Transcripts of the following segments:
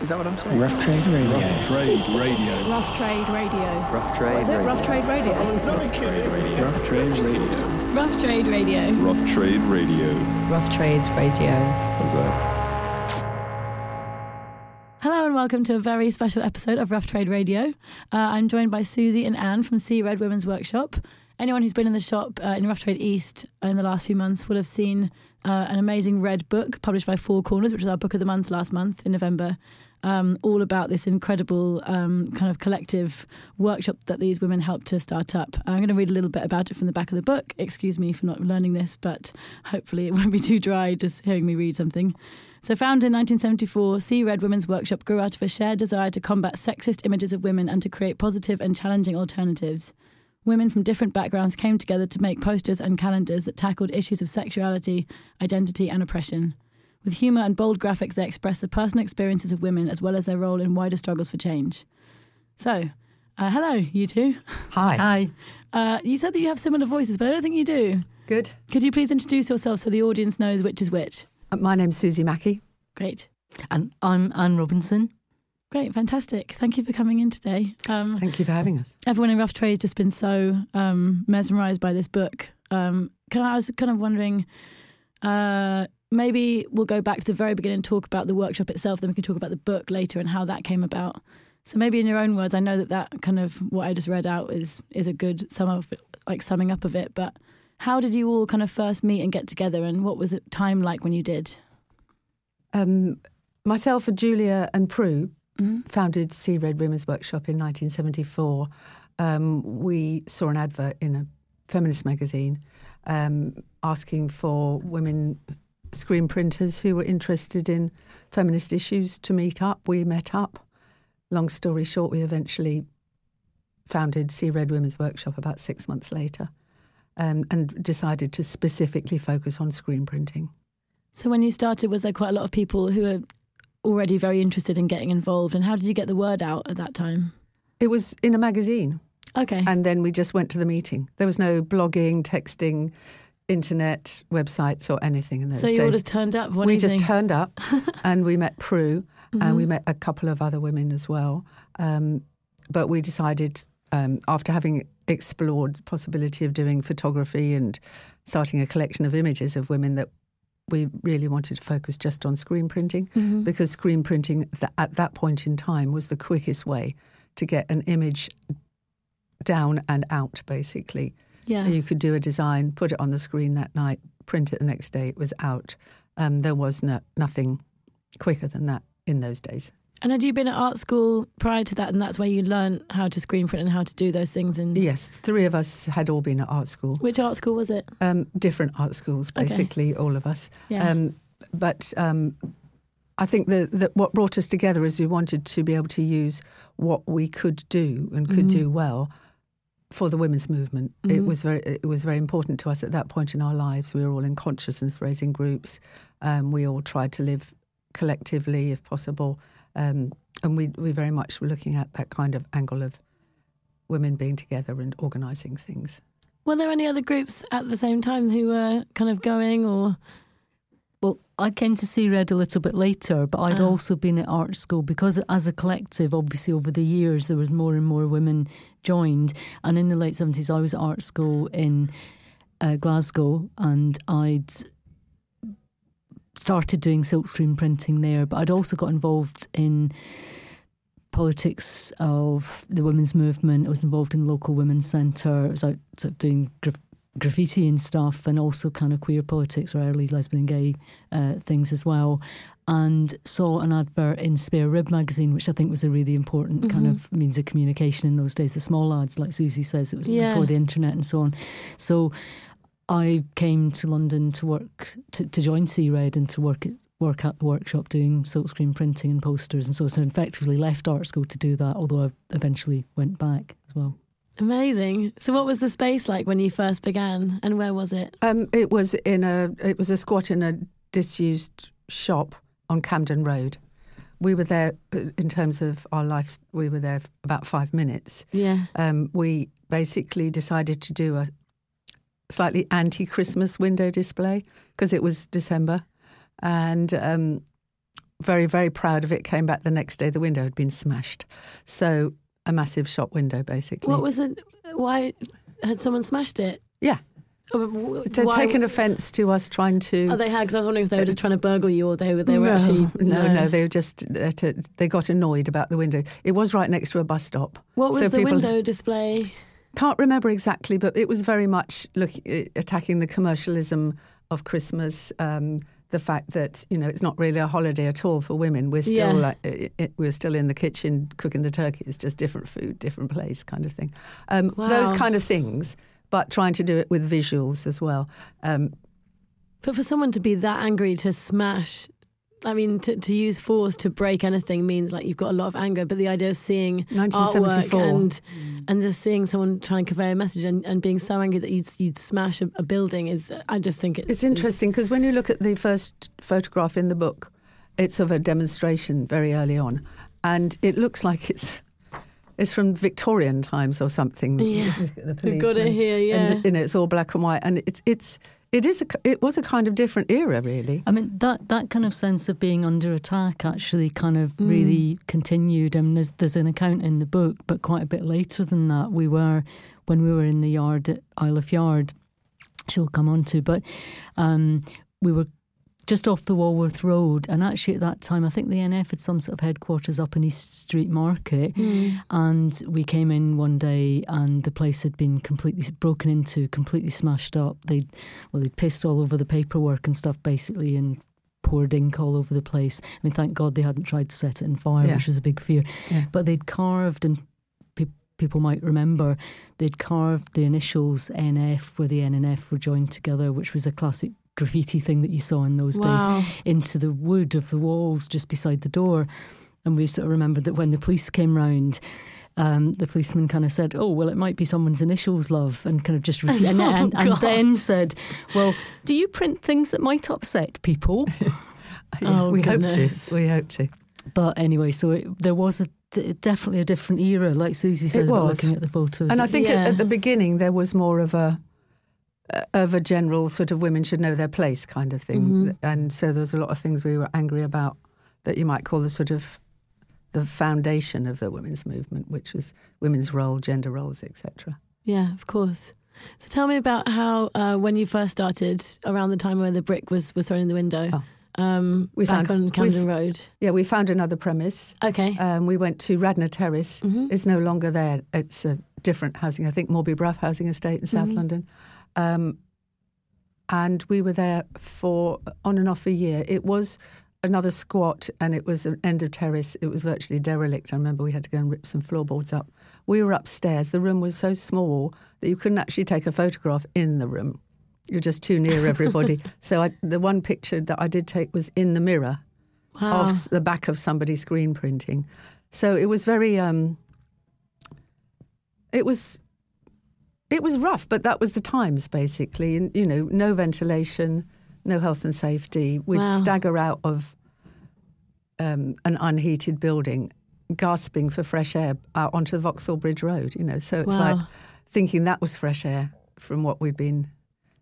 Is that what I'm saying? Rough Trade Radio. Rough Trade Radio. Rough Trade Radio. Rough Trade Is it Radio. Rough Trade Radio? Rough Trade Radio. Rough Trade Radio. Rough Trade Radio. Rough Trades Radio. How's that? Hello and welcome to a very special episode of Rough Trade Radio. Uh, I'm joined by Susie and Anne from See Red Women's Workshop. Anyone who's been in the shop uh, in Rough Trade East in the last few months will have seen uh, an amazing red book published by Four Corners, which was our book of the month last month in November. Um, all about this incredible um, kind of collective workshop that these women helped to start up. I'm going to read a little bit about it from the back of the book. Excuse me for not learning this, but hopefully it won't be too dry just hearing me read something. So, founded in 1974, See Red Women's Workshop grew out of a shared desire to combat sexist images of women and to create positive and challenging alternatives. Women from different backgrounds came together to make posters and calendars that tackled issues of sexuality, identity, and oppression. With humour and bold graphics, they express the personal experiences of women as well as their role in wider struggles for change. So, uh, hello, you two. Hi. Hi. Uh, you said that you have similar voices, but I don't think you do. Good. Could you please introduce yourself so the audience knows which is which? Uh, My name's Susie Mackey. Great. And I'm Anne Robinson. Great, fantastic. Thank you for coming in today. Um, Thank you for having us. everyone in Rough Trade has just been so um, mesmerised by this book. Um, can I, I was kind of wondering, uh, maybe we'll go back to the very beginning and talk about the workshop itself, then we can talk about the book later and how that came about. So maybe in your own words, I know that that kind of what I just read out is is a good sum of it, like summing up of it. But how did you all kind of first meet and get together, and what was the time like when you did? Um, myself and Julia and Prue Mhm. founded See Red Women's Workshop in 1974. Um, we saw an advert in a feminist magazine um, asking for women screen printers who were interested in feminist issues to meet up. We met up. Long story short, we eventually founded See Red Women's Workshop about six months later um, and decided to specifically focus on screen printing. So when you started, was there quite a lot of people who were already very interested in getting involved? And how did you get the word out at that time? It was in a magazine. Okay. And then we just went to the meeting. There was no blogging, texting, internet websites or anything in those so you all days. just turned up one we evening. just turned up and we met Prue and Mm-hmm. we met a couple of other women as well. Um, but we decided, um, after having explored the possibility of doing photography and starting a collection of images of women, that we really wanted to focus just on screen printing Mm-hmm. because screen printing th- at that point in time was the quickest way to get an image down and out, basically. yeah. You could do a design, put it on the screen that night, print it the next day, it was out. Um, there was no, nothing quicker than that in those days. And had you been at art school prior to that, and that's where you learned how to screen print and how to do those things? And Yes, three of us had all been at art school, which art school was it? um, different art schools, Okay. basically, all of us. Yeah. Um, but um, I think that, that what brought us together is we wanted to be able to use what we could do and could do well for the women's movement. It was very it was very important to us at that point in our lives. We were all in consciousness raising groups. Um, we all tried to live collectively, if possible, um, and we we very much were looking at that kind of angle of women being together and organising things. Were there any other groups at the same time who were kind of going, or Well, I came to See Red a little bit later, but I'd Ah. also been at art school because, as a collective, obviously over the years there was more and more women joined. And in the late seventies, I was at art school in uh, Glasgow, and I'd started doing silkscreen printing there. But I'd also got involved in politics of the women's movement. I was involved in local women's centre. I was out sort of doing graf- graffiti and stuff, and also kind of queer politics or early lesbian and gay uh, things as well. And saw an advert in Spare Rib magazine, which I think was a really important kind of means of communication in those days. The small ads, like Susie says, it was Yeah. before the internet and so on. So I came to London to work to, to join See Red and to work at work at the workshop doing silkscreen printing and posters and so so effectively left art school to do that although I eventually went back as well amazing? So, what was the space like when you first began, and where was it? Um, it was in a it was a squat in a disused shop on Camden Road. We were there uh, in terms of our life. We were there for about five minutes. Yeah. Um, we basically decided to do a slightly anti-Christmas window display because it was December, and um, very, very proud of it. Came back the next day, the window had been smashed. So a massive shop window, basically. What was it? Why had someone smashed it? Yeah. Oh, but w- They'd why- offence to us trying to. Oh, they had. Because I was wondering if they were just trying to burgle you, or they were they were no, actually no, no, They were just uh, to, they got annoyed about the window. It was right next to a bus stop. What was So the people- window display? Can't remember exactly, but it was very much look uh, attacking the commercialism of Christmas. Um, the fact that you know it's not really a holiday at all for women. We're still Yeah. like it, it, we're still in the kitchen cooking the turkey. It's just different food, different place, kind of thing. Um, Those kind of things, but trying to do it with visuals as well. Um, But for someone to be that angry to smash, I mean, to, to use force to break anything means like you've got a lot of anger. But the idea of seeing artwork 1974. and mm. and just seeing someone trying to convey a message and, and being so angry that you'd you'd smash a, a building is, I just think it's, It's interesting because when you look at the first photograph in the book, it's of a demonstration very early on, and it looks like it's it's from Victorian times or something. Yeah. the We've got it here, yeah. And you know, it's all black and white, and it's it's it is a, it was a kind of different era, really. I mean that that kind of sense of being under attack actually kind of Mm. really continued. I mean, there's there's an account in the book, but quite a bit later than that, we were when we were in the yard at Iliffe Yard, we'll come on to, but um, we were just off the Walworth Road, and actually at that time, I think the NF had some sort of headquarters up in East Street Market, hmm. and we came in one day, and the place had been completely broken into, completely smashed up. They, well, they'd pissed all over the paperwork and stuff, basically, and poured ink all over the place. I mean, thank God they hadn't tried to set it on fire, Yeah. which was a big fear. Yeah. But they'd carved and. People might remember they'd carved the initials NF where the N and F were joined together, which was a classic graffiti thing that you saw in those days into the wood of the walls just beside the door. And we sort of remembered that when the police came round, um, the policeman kind of said, "Oh, well, it might be someone's initials, love," and kind of just re- and, and, and then said, "Well, do you print things that might upset people?" Oh, we goodness. hope to. We hope to. but anyway, so it, there was a, definitely a different era, like Susie said, about looking at the photos. And I think Yeah. at, at the beginning there was more of a of a general sort of women should know their place kind of thing, Mhm. and so there was a lot of things we were angry about that you might call the sort of the foundation of the women's movement, which was women's role, gender roles, etc. Yeah, of course. So tell me about how uh, when you first started, around the time where the brick was was thrown in the window, Oh. um, We back found- on Camden Road. Yeah, we found another premise. Okay. Um, we went to Radnor Terrace. Mhm. It's no longer there. It's a different housing. I think Morby Bruff Housing Estate in South Mhm. London. Um, and we were there for on and off a year. It was another squat and it was an end of terrace. It was virtually derelict. I remember we had to go and rip some floorboards up. We were upstairs. The room was so small that you couldn't actually take a photograph in the room. You're just too near everybody. so I, the one picture that I did take was in the mirror wow. of the back of somebody's screen printing. So it was very, um, it was, it was rough, but that was the times basically. And you know, no ventilation, no health and safety. We'd Wow. stagger out of um, an unheated building, gasping for fresh air out onto the Vauxhall Bridge Road. You know, so it's like thinking that was fresh air from what we'd been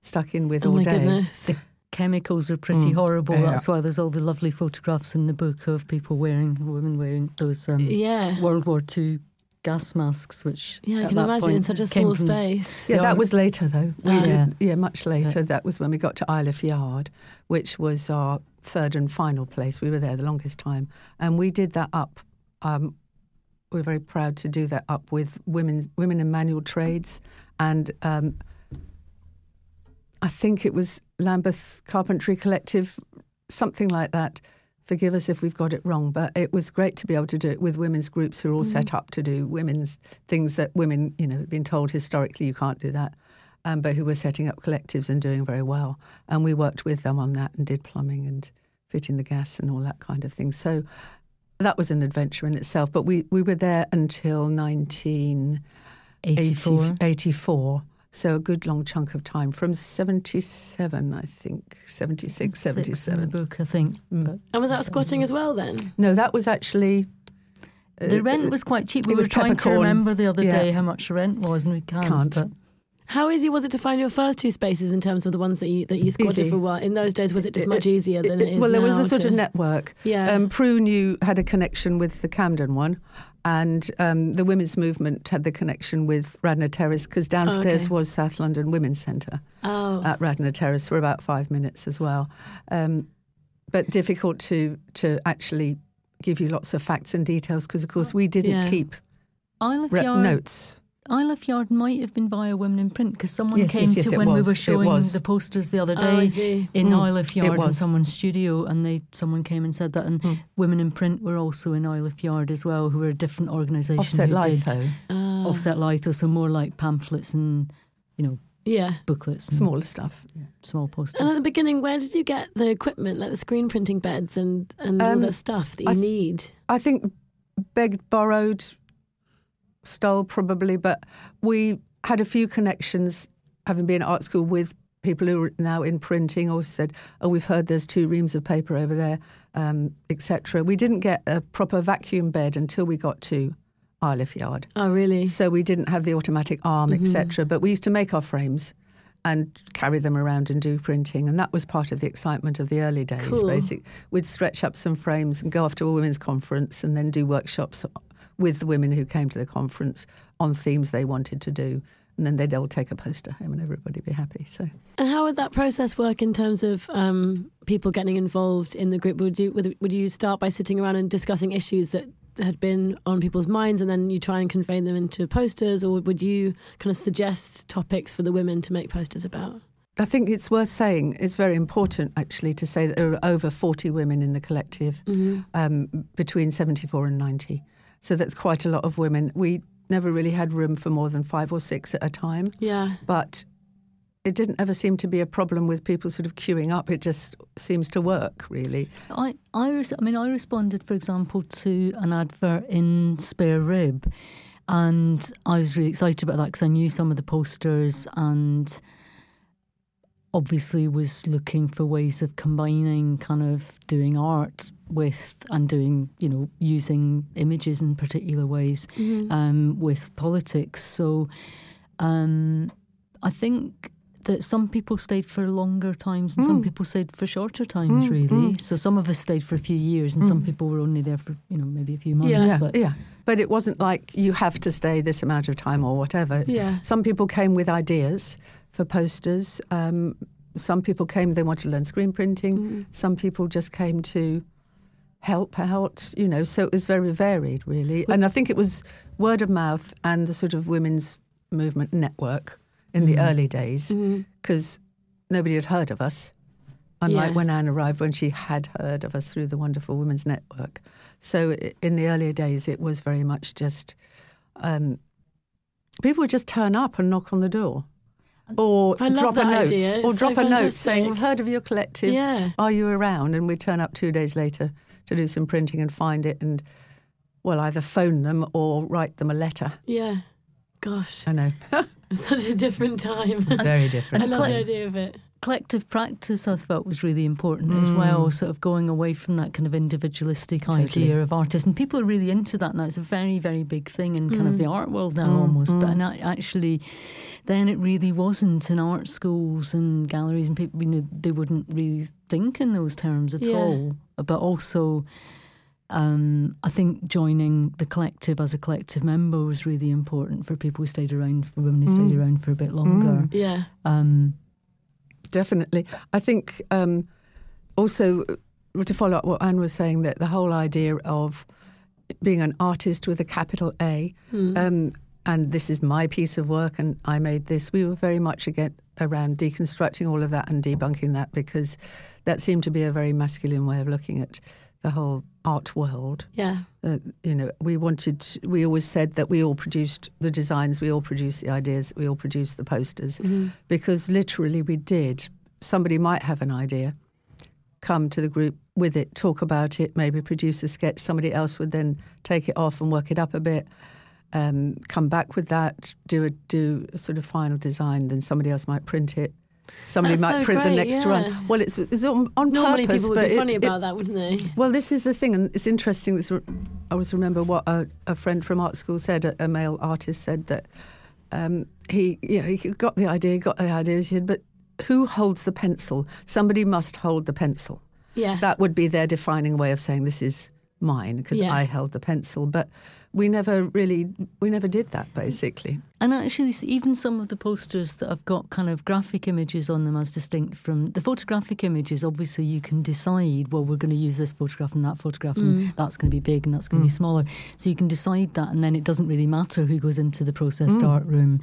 stuck in with oh all my day. goodness. chemicals are pretty Mm. horrible. Yeah. That's why there's all the lovely photographs in the book of people wearing, women wearing those um, Yeah. World War II gas masks, which Yeah, I can that imagine in such a small from- space. Yeah, Yeah. that was later though. We, Ah. Yeah. yeah. much later. That was when we got to Iliffe Yard, which was our third and final place. We were there the longest time, and we did that up. Um, we're very proud to do that up with women, women in manual trades, and um, I think it was Lambeth Carpentry Collective, something like that. Forgive us if we've got it wrong, but it was great to be able to do it with women's groups who are all set up to do women's things that women, you know, have been told historically you can't do that, um, but who were setting up collectives and doing very well. And we worked with them on that and did plumbing and fitting the gas and all that kind of thing. So that was an adventure in itself. But we, we were there until 1984. 84. So a good long chunk of time from 77, I think, 76, Six in the 77. book, I think. Mm. And was that squatting as well then? No, that was actually. uh, the rent was quite cheap. We it were was trying to remember the other Yeah. day how much the rent was, and we can't. Can't. But How easy was it to find your first two spaces in terms of the ones that you that you squatted Easy. for a while? In those days, was it just It- much easier than it, is well, there was a sort to- of network. Yeah. Um, Prue knew had a connection with the Camden one, and um, the women's movement had the connection with Radnor Terrace because downstairs okay. was South London Women's Centre oh, at Radnor Terrace for about five minutes as well. Um, but difficult to to actually give you lots of facts and details because, of course, we didn't Yeah. keep Isle of re- Yard notes. Iliffe Yard might have been via Women in Print because someone Yes, came yes, yes, to it when we were showing the posters the other oh, day see. in Mm, Iliffe Yard in someone's studio, and they someone came and said that, and Mm. Women in Print were also in Iliffe Yard as well, who were a different organisation. Offset who did Litho, Ah, Offset Litho, so more like pamphlets and you know yeah. booklets, and smaller stuff. small posters. And at the beginning, where did you get the equipment, like the screen printing beds and, and all Um, the stuff that you I th- need? I think begged, borrowed, stole probably, but we had a few connections, having been at art school with people who are now in printing, or said, "Oh, we've heard there's two reams of paper over there," um, etc. We didn't get a proper vacuum bed until we got to Iliffe Yard, Oh, really? so we didn't have the automatic arm, etc. But we used to make our frames. And carry them around and do printing, and that was part of the excitement of the early days. Cool. Basic, we'd stretch up some frames and go off to a women's conference, and then do workshops with the women who came to the conference on themes they wanted to do, and then they'd all take a poster home, and everybody be happy. So And how would that process work in terms of um, people getting involved in the group? Would you would, would you start by sitting around and discussing issues that had been on people's minds, and then you try and convey them into posters, or would you kind of suggest topics for the women to make posters about? I think it's worth saying, it's very important actually to say that there are over 40 women in the collective um, between 74 and 90. So that's quite a lot of women. We never really had room for more than five or six at a time, Yeah. but it didn't ever seem to be a problem with people sort of queuing up. It just seems to work, really. I, I, res- I mean, I responded, for example, to an advert in Spare Rib, and I was really excited about that because I knew some of the posters and obviously was looking for ways of combining kind of doing art with and doing, you know, using images in particular ways mm-hmm. um, with politics. So um, I think that some people stayed for longer times and some mm. people stayed for shorter times, mm, really. Mm. So some of us stayed for a few years and some people were only there for, you know, maybe a few months. Yeah. Yeah, But yeah. But it wasn't like you have to stay this amount of time or whatever. Yeah. Some people came with ideas for posters. Um, some people came, they wanted to learn screen printing. Some people just came to help out, you know, so it was very varied, really. And I think it was word of mouth and the sort of women's movement network in the early days because nobody had heard of us. Unlike Yeah. when Anne arrived, when she had heard of us through the wonderful Women's Network. So in the earlier days, it was very much just um, people would just turn up and knock on the door, or drop a note, or drop so a note saying, "We've heard of your collective. Yeah. Are you around?" And we'd turn up two days later to do some printing and find it, and well, either phone them or write them a letter. Yeah. Gosh, I know, such a different time. very different. I love the idea of it. Collective practice I thought was really important as well, mm. sort of going away from that kind of individualistic Totally. idea of artists. And people are really into that now. It's a very, very big thing in kind of the mm. art world now mm, almost. But and a- actually, then it really wasn't in art schools and galleries and people, you know, they wouldn't really think in those terms at Yeah. all. But also, um, I think joining the collective as a collective member was really important for people who stayed around, for women who stayed around for a bit longer. Yeah. Um, Definitely. I think um, also uh, to follow up what Anne was saying, that the whole idea of being an artist with a capital A, um, and this is my piece of work and I made this, we were very much again around deconstructing all of that and debunking that because that seemed to be a very masculine way of looking at the whole art world. Yeah. Uh, you know, we wanted, we always said that we all produced the designs, we all produced the ideas, we all produced the posters, because literally we did. Somebody might have an idea, come to the group with it, talk about it, maybe produce a sketch. Somebody else would then take it off and work it up a bit. Um, come back with that, do a do a sort of final design. Then somebody else might print it. Somebody That's might so print the next yeah. run. Well, it's, it's on, on Normally purpose, people would be it- funny it- about that, wouldn't they? well, this is the thing, and it's interesting. This, I always remember what a, a friend from art school said. A, a male artist said that um, he, you know, he got the idea, got the idea. He said, but who holds the pencil? Somebody must hold the pencil. Yeah. That would be their defining way of saying this is mine because Yeah. I held the pencil. But we never really, we never did that basically. And actually, even some of the posters that have got kind of graphic images on them as distinct from the photographic images, obviously you can decide, well, we're going to use this photograph and that photograph, and mm. that's going to be big and that's going to be mm. smaller. So you can decide that, and then it doesn't really matter who goes into the processed mm. art room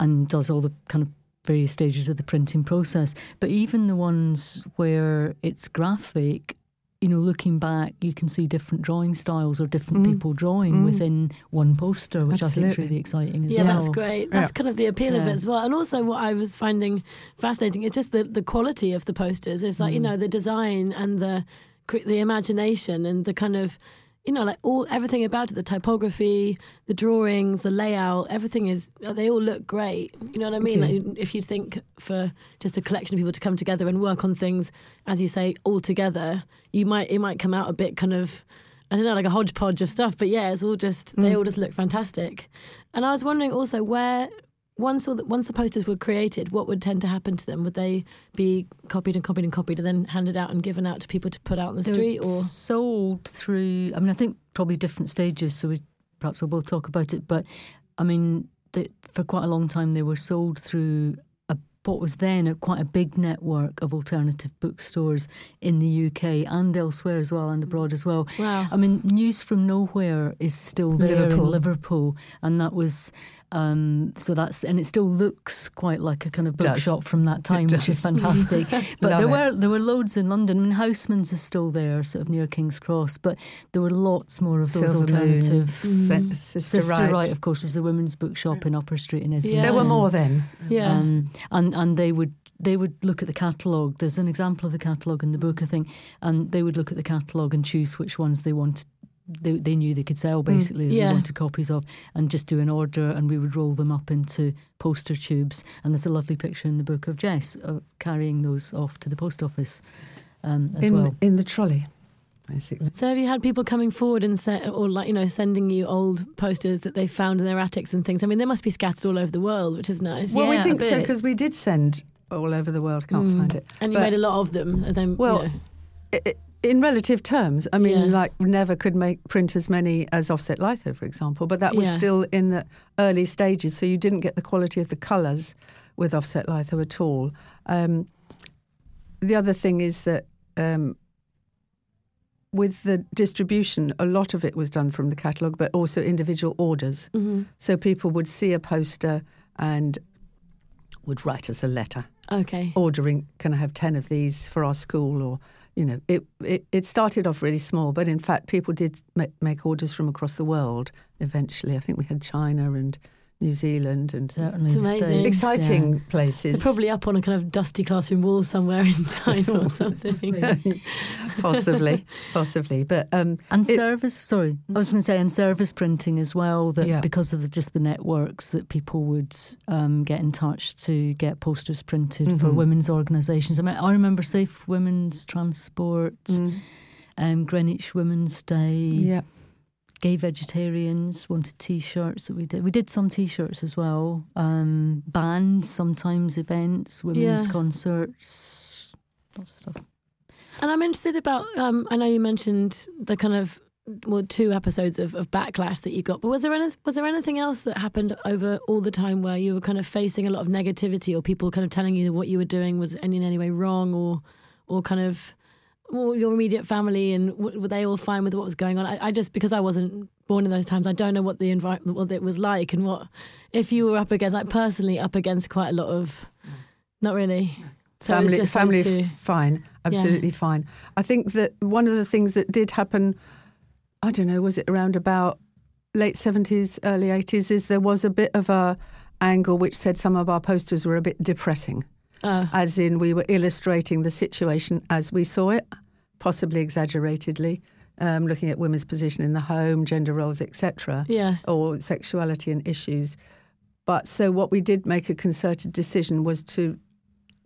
and does all the kind of various stages of the printing process. But even the ones where it's graphic, you know, looking back, you can see different drawing styles or different mm. people drawing mm. within one poster, which I think is really exciting as Yeah, well. Yeah, that's great. That's Yeah. kind of the appeal of it as well. And also, what I was finding fascinating is just the, the quality of the posters. It's like you mm. know the design and the the imagination and the kind of you know like all everything about it, the typography, the drawings, the layout, everything is they all look great. You know what I mean? Okay. Like, if you think for just a collection of people to come together and work on things, as you say, all together, you might it might come out a bit kind of. I don't know, like a hodgepodge of stuff, but yeah, it's all just they mm. all just look fantastic. And I was wondering also where once all the, once the posters were created, what would tend to happen to them? Would they be copied and copied and copied and then handed out and given out to people to put out on the They're street? Or sold through. I mean, I think probably different stages. So we perhaps we'll both talk about it. But I mean, for quite a long time, they were sold through a, what was then a, quite a big network of alternative bookstores in the UK and elsewhere as well, and abroad as well. wow, I mean, News from Nowhere is still there Liverpool. in Liverpool, and that was um, so that's and it still looks quite like a kind of Does. bookshop from that time, which is fantastic. but Love there it. were there were loads in London. I mean, Housmans is still there, sort of near King's Cross, but there were lots more of those Silver Moon, alternative. Si- Sister, Sister Right. Wright, of course, was a women's bookshop in Upper Street in Islington. Yeah. There were more then. yeah, Um, and and they would they would look at the catalogue. There's an example of the catalogue in the book, I think, and they would look at the catalogue and choose which ones they wanted. They, they knew they could sell basically. that Yeah. They wanted copies of, and just do an order, and we would roll them up into poster tubes. And there's a lovely picture in the book of Jess of carrying those off to the post office um, as in, well. in the trolley, basically. So have you had people coming forward and se- or like you know sending you old posters that they found in their attics and things? I mean, they must be scattered all over the world, which is nice. Well, Yeah, we think so because we did send all over the world. Can't Mm. find it. and you But- made a lot of them. And then, Well, you know. I- I- in relative terms, I mean, Yeah. like we never could make print as many as Offset Litho, for example, but that was Yeah. still in the early stages, so you didn't get the quality of the colours with Offset Litho at all. Um, the other thing is that um, with the distribution, a lot of it was done from the catalogue, but also individual orders. Mhm. So people would see a poster and would write us a letter. Okay, ordering can I have 10 of these for our school or you know it it, it started off really small but in fact people did ma- make orders from across the world eventually. I think we had China and New Zealand and Certainly, It's amazing. States, exciting yeah. places they're probably up on a kind of dusty classroom wall somewhere in China or something. possibly possibly but um And It- service, sorry, I was going to say, and service printing as well. That Yeah. because of the, just the networks that people would um, get in touch to get posters printed for Mhm. women's organisations. I mean, I remember Safe Women's Transport, mm, um, Greenwich Women's Day, yeah Gay Vegetarians wanted T-shirts that we did. We did some T-shirts as well. Um, bands, sometimes events, women's Yeah. concerts, lots of stuff. And I'm interested about. Um, I know you mentioned the kind of well, two episodes of, of backlash that you got, but was there any, was there anything else that happened over all the time where you were kind of facing a lot of negativity, or people kind of telling you that what you were doing was in any way wrong, or or kind of well, your immediate family and w- were they all fine with what was going on? I, I just because I wasn't born in those times, I don't know what the environment what it was like and what if you were up against like personally up against quite a lot of not really. So family family fine absolutely fine I think that one of the things that did happen I don't know was it around about late 70s early 80s is there was a bit of a angle which said some of our posters were a bit depressing Oh. as in we were illustrating the situation as we saw it possibly exaggeratedly um, looking at women's position in the home gender roles etc Yeah. or sexuality and issues. But so what we did make a concerted decision was to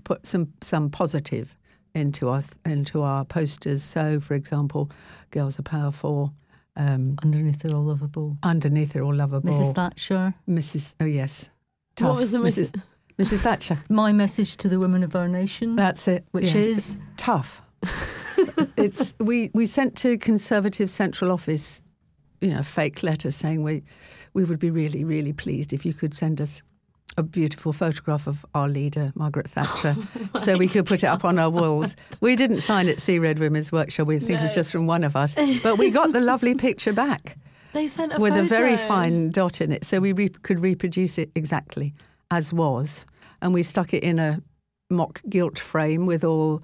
put some some positive into our into our posters. So, for example, girls are powerful. Um, Underneath they're all lovable. underneath, they're all lovable. Mrs. Thatcher. Mrs. Oh yes, tough. What was the Mrs. Mrs. Thatcher? My message to the women of our nation, That's it. which yeah. is tough. it's we we sent to Conservative Central Office, you know, a fake letter saying we we would be really really pleased if you could send us a beautiful photograph of our leader Margaret Thatcher, oh so we could put it up on our walls. We didn't sign it See Red Women's Workshop. We think it was just from one of us, but we got the lovely picture back They sent a with a very fine dot in it, so we re- could reproduce it exactly as was, and we stuck it in a mock gilt frame with all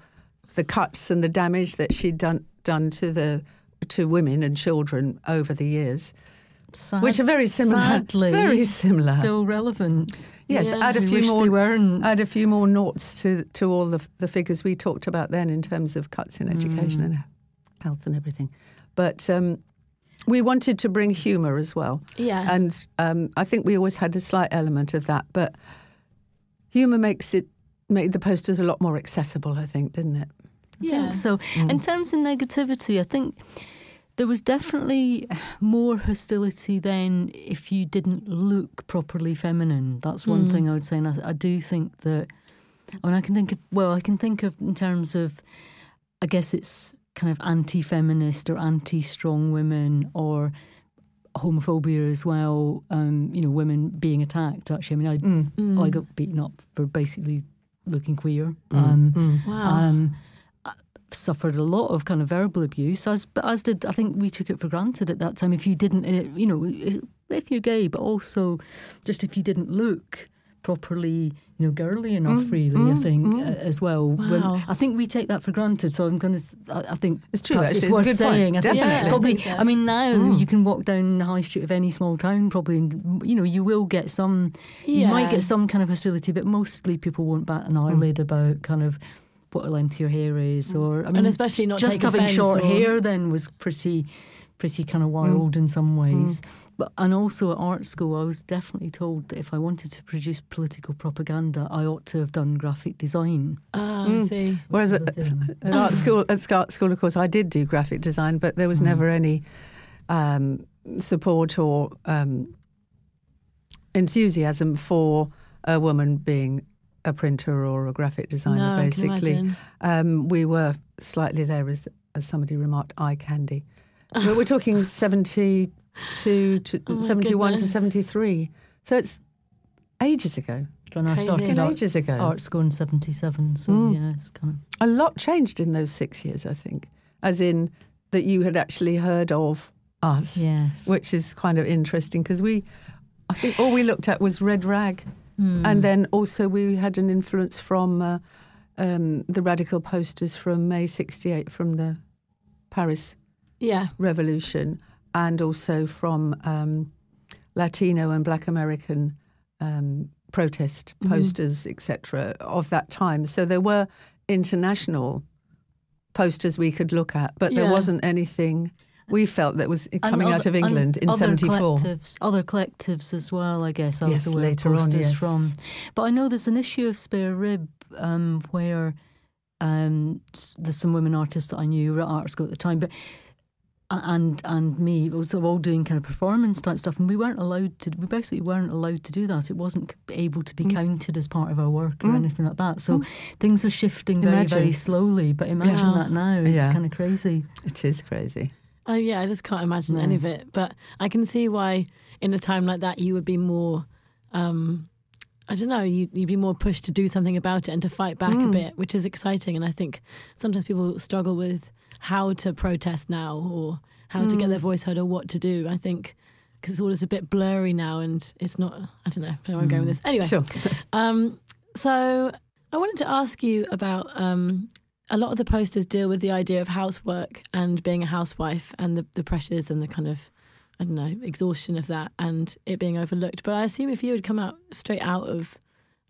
the cuts and the damage that she'd done done to the to women and children over the years, sad, which are very similar. Sadly, very similar. still relevant. yes, Yeah. add a few more. Add a few more noughts to to all the the figures we talked about then in terms of cuts in education Mm. and health and everything, but. Um, we wanted to bring humour as well. Yeah. And um, I think we always had a slight element of that, but humour makes it made the posters a lot more accessible. I think, didn't it? I yeah. think so. In terms of negativity, I think there was definitely more hostility then if you didn't look properly feminine. That's one Mm. thing I would say. And I, I do think that, I mean, I can think of, well, I can think of in terms of, I guess it's kind of anti feminist or anti strong women or homophobia as well. Um, you know, women being attacked, actually. I mean, I, Mm. I got beaten up for basically looking queer. Um, wow. um, I suffered a lot of kind of verbal abuse, as but as did I think we took it for granted at that time. If you didn't, uh, you know, if- if you're gay, but also just if you didn't look properly, you know, girly enough, mm, really, I mm, think mm. uh, as well. When- Wow. I think we take that for granted. So I'm going to, I, I think It's true, actually. It's It's worth good point. saying. I think Definitely. probably. I think so. I mean, now you can walk down the high street of any small town, probably, and you know, you will get some. Yeah. You might get some kind of hostility, but mostly people won't bat an eyelid about kind of what a length your hair is, or I mean, especially not just having short or- hair. Then was pretty, pretty kind of wild in some ways. But and also at art school, I was definitely told that if I wanted to produce political propaganda, I ought to have done graphic design. Ah, I see. Whereas at, at art school, at art school, of course, I did do graphic design, but there was never any um, support or um, enthusiasm for a woman being a printer or a graphic designer. No, basically, um, we were slightly there, as, as somebody remarked, eye candy. but we're talking seventy-two to Oh my seventy-one to seventy-three, so it's ages ago. And I Crazy. started art, Ages ago. art school in '77, so Mm. yeah, it's kind of a lot changed in those six years, I think, as in that you had actually heard of us, yes. which is kind of interesting because we, I think all we looked at was Red Rag. Hmm. And then also we had an influence from uh, um, the radical posters from May 68 from the Paris Yeah. Revolution and also from um, Latino and Black American um, protest Mm-hmm. posters, etc., of that time. So there were international posters we could look at, but there wasn't anything we felt that was And coming out of England in other '74. Collectives, other collectives as well, I guess. I Yes, was aware later on, yes. from. But I know there's an issue of Spare Rib um, where um, there's some women artists that I knew were at art school at the time, but and and me was sort of all doing kind of performance type stuff, and we weren't allowed to. We basically weren't allowed to do that. It wasn't able to be Mm. counted as part of our work or anything like that. So things were shifting very Imagine. very slowly. But imagine Yeah. that now. It's Yeah. kind of crazy. It is crazy. Oh yeah, I just can't imagine No. any of it. But I can see why, in a time like that, you would be more. Um, I don't know. You, you'd be more pushed to do something about it and to fight back a bit, which is exciting. And I think sometimes people struggle with how to protest now or how to get their voice heard or what to do. I think because it's all just a bit blurry now, and it's not. I don't know. I don't know where I'm going with this. Anyway, Sure. um, so I wanted to ask you about um, a lot of the posters deal with the idea of housework and being a housewife and the, the pressures and the kind of I don't know exhaustion of that and it being overlooked. But I assume if you had come out straight out of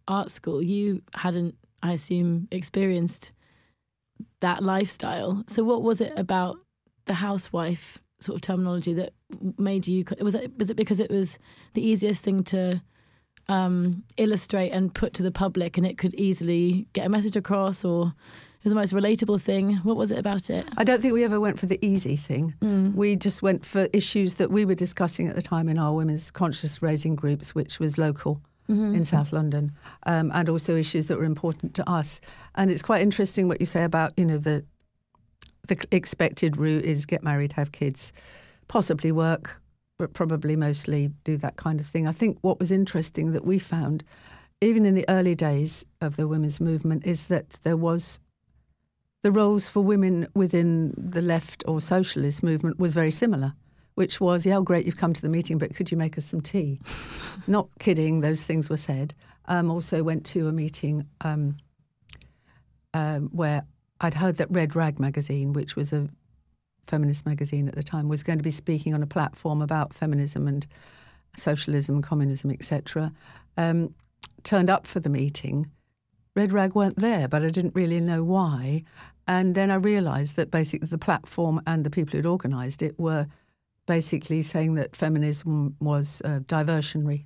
art school, you hadn't, I assume, experienced that lifestyle. So what was it about the housewife sort of terminology that made you? Was it was it because it was the easiest thing to um, illustrate and put to the public, and it could easily get a message across, or it was the most relatable thing. What was it about it? I don't think we ever went for the easy thing. We just went for issues that we were discussing at the time in our women's conscious raising groups, which was local in South London, um, and also issues that were important to us. And it's quite interesting what you say about you know the the expected route is get married, have kids, possibly work, but probably mostly do that kind of thing. I think what was interesting that we found, even in the early days of the women's movement, is that there was the roles for women within the left or socialist movement was very similar, which was, yeah, oh, great, you've come to the meeting, but could you make us some tea? Not kidding, those things were said. Um, also went to a meeting um, um, where I'd heard that Red Rag magazine, which was a feminist magazine at the time, was going to be speaking on a platform about feminism and socialism, communism, etc. Um, turned up for the meeting. Red Rag weren't there, but I didn't really know why. And then I realised that basically the platform and the people who'd organised it were basically saying that feminism was uh, diversionary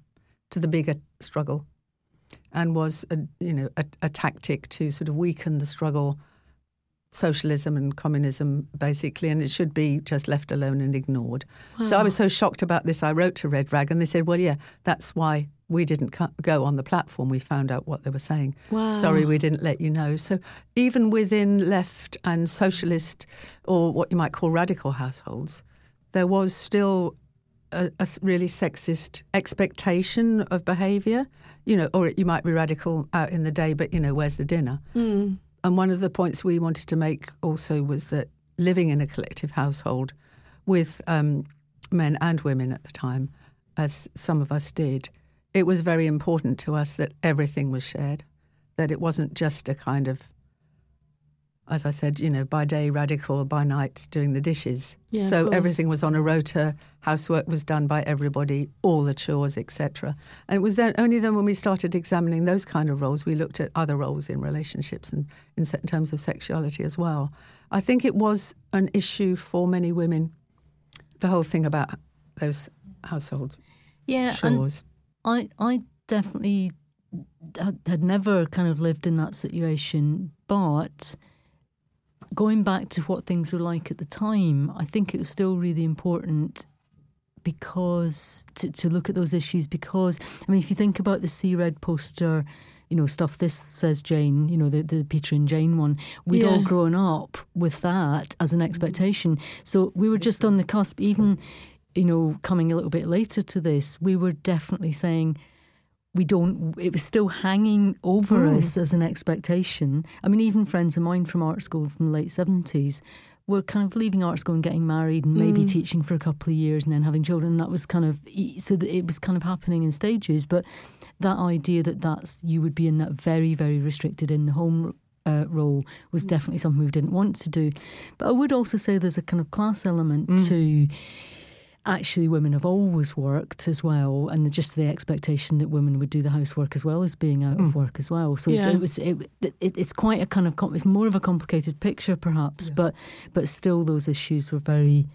to the bigger struggle and was a, you know a, a tactic to sort of weaken the struggle socialism and communism, basically, and it should be just left alone and ignored. Wow. So I was so shocked about this. I wrote to Red Rag, and they said, "Well, yeah, that's why we didn't go on the platform. We found out what they were saying. Wow. Sorry, we didn't let you know." So even within left and socialist, or what you might call radical households, there was still a, a, really sexist expectation of behaviour, you know, or you might be radical out in the day, but you know, where's the dinner? Mm. And one of the points we wanted to make also was that living in a collective household with um, men and women at the time, as some of us did, it was very important to us that everything was shared, that it wasn't just a kind of as I said, you know, by day radical, by night doing the dishes. Yeah, so everything was on a rota. Housework was done by everybody, all the chores, etc. And it was then only then when we started examining those kind of roles, we looked at other roles in relationships and in, in terms of sexuality as well. I think it was an issue for many women. The whole thing about those household yeah, chores. I I definitely had never kind of lived in that situation, but going back to what things were like at the time, I think it was still really important because to, to look at those issues because I mean if you think about the See Red poster you know stuff this says Jane you know the, the Peter and Jane one we'd Yeah. all grown up with that as an mm-hmm. expectation so we were just on the cusp even you know coming a little bit later to this we were definitely saying we don't it was still hanging over hmm. us as an expectation. I mean even friends of mine from art school from the late 70s were kind of leaving art school and getting married and maybe hmm. teaching for a couple of years and then having children. That was kind of so that it was kind of happening in stages. But that idea that that's you would be in that very very restricted in the home uh, role was hmm. definitely something we didn't want to do. But i would also say there's a kind of class element to actually women have always worked as well, and just the expectation that women would do the housework as well as being out of mm. work as well. So it's, Yeah. it was it, it, it's quite a kind of it's more of a complicated picture perhaps, but but still those issues were very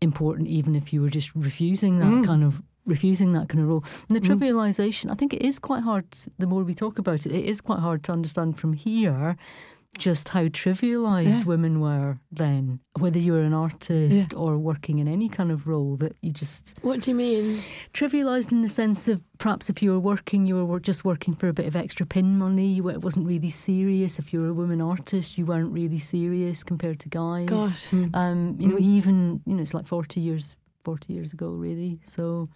important, even if you were just refusing that mm. kind of refusing that kind of role. And the mm. trivialization, I think it is quite hard. The more we talk about it, it is quite hard to understand from here just how trivialized Yeah. women were then, whether you were an artist or working in any kind of role that you just What do you mean? trivialized in the sense of perhaps if you were working, you were just working for a bit of extra pin money. You, it wasn't really serious. If you were a woman artist, you weren't really serious compared to guys. Gosh. Um, you know, even you know, it's like forty years, forty years ago, really. So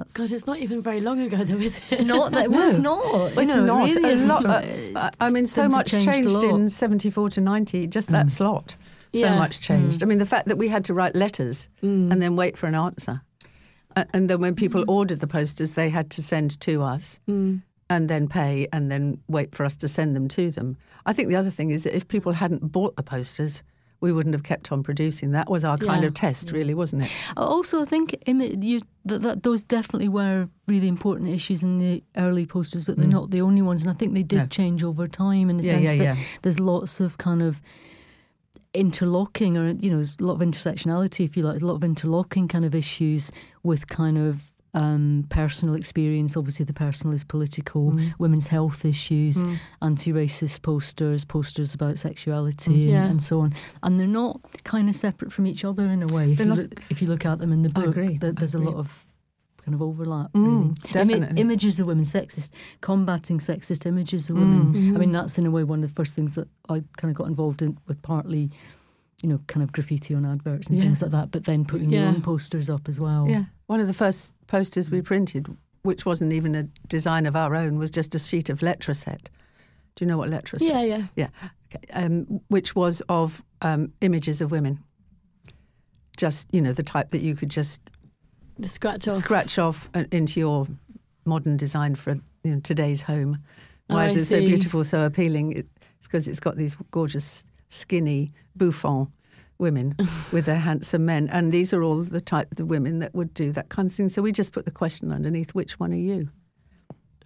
that's God, it's not even very long ago, though, is it? it's not that. Well, it's not. It's not. really a lot, uh, uh, I mean, so things much changed changed, in 74 to 90, just that mm. slot. Yeah. So much changed. Mm. I mean, the fact that we had to write letters mm. and then wait for an answer. A- And then when people ordered the posters, they had to send to us and then pay and then wait for us to send them to them. I think the other thing is that if people hadn't bought the posters, we wouldn't have kept on producing. That was our kind Yeah. of test, really, wasn't it? Also, I think you, that, that those definitely were really important issues in the early posters, but they're mm. not the only ones. And I think they did No. change over time in the Yeah, sense yeah, that yeah. there's lots of kind of interlocking, or you know, there's a lot of intersectionality, if you like, a lot of interlocking kind of issues with kind of. Um, personal experience, obviously, the personal is political, Mm. women's health issues, anti racist posters, posters about sexuality, Yeah. and, and so on. And they're not kind of separate from each other in a way. If you, not- look, if you look at them in the book, there- there's a lot of kind of overlap. Mm, really. images of women, sexist, combating sexist images of women. Mm. I mean, that's in a way one of the first things that I kind of got involved in with partly, you know, kind of graffiti on adverts and Yeah. things like that, but then putting your own posters up as well. Yeah, one of the first posters we printed, which wasn't even a design of our own, was just a sheet of letraset. Do you know what letraset? Yeah, yeah. yeah. Okay. Um, which was of um, images of women. Just you know the type that you could just scratch off. scratch off uh, into your modern design for you know, today's home. Oh, Why I is it so beautiful, so appealing? It's because it's got these gorgeous, skinny, bouffant women with their handsome men, and these are all the type of women that would do that kind of thing. So we just put the question underneath: Which one are you?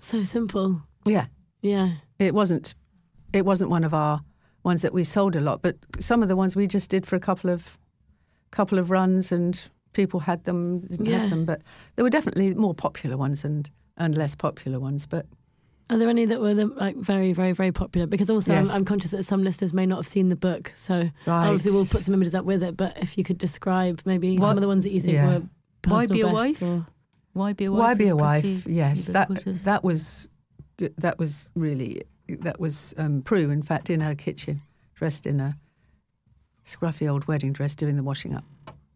So simple. Yeah, Yeah. it wasn't. It wasn't one of our ones that we sold a lot, but some of the ones we just did for a couple of couple of runs, and people had them, didn't Yeah. have them. But there were definitely more popular ones and and less popular ones. But Are there any that were the, like very, very, very popular? Because also Yes. I'm, I'm conscious that some listeners may not have seen the book, so right, obviously we'll put some images up with it. But if you could describe maybe Why- some of the ones that you think Yeah. were Why personal be a wife? or Why be a wife? Why be a wife? Yes, that ubiquitous. that was that was really that was um, Prue. In fact, in her kitchen, dressed in a scruffy old wedding dress, doing the washing up,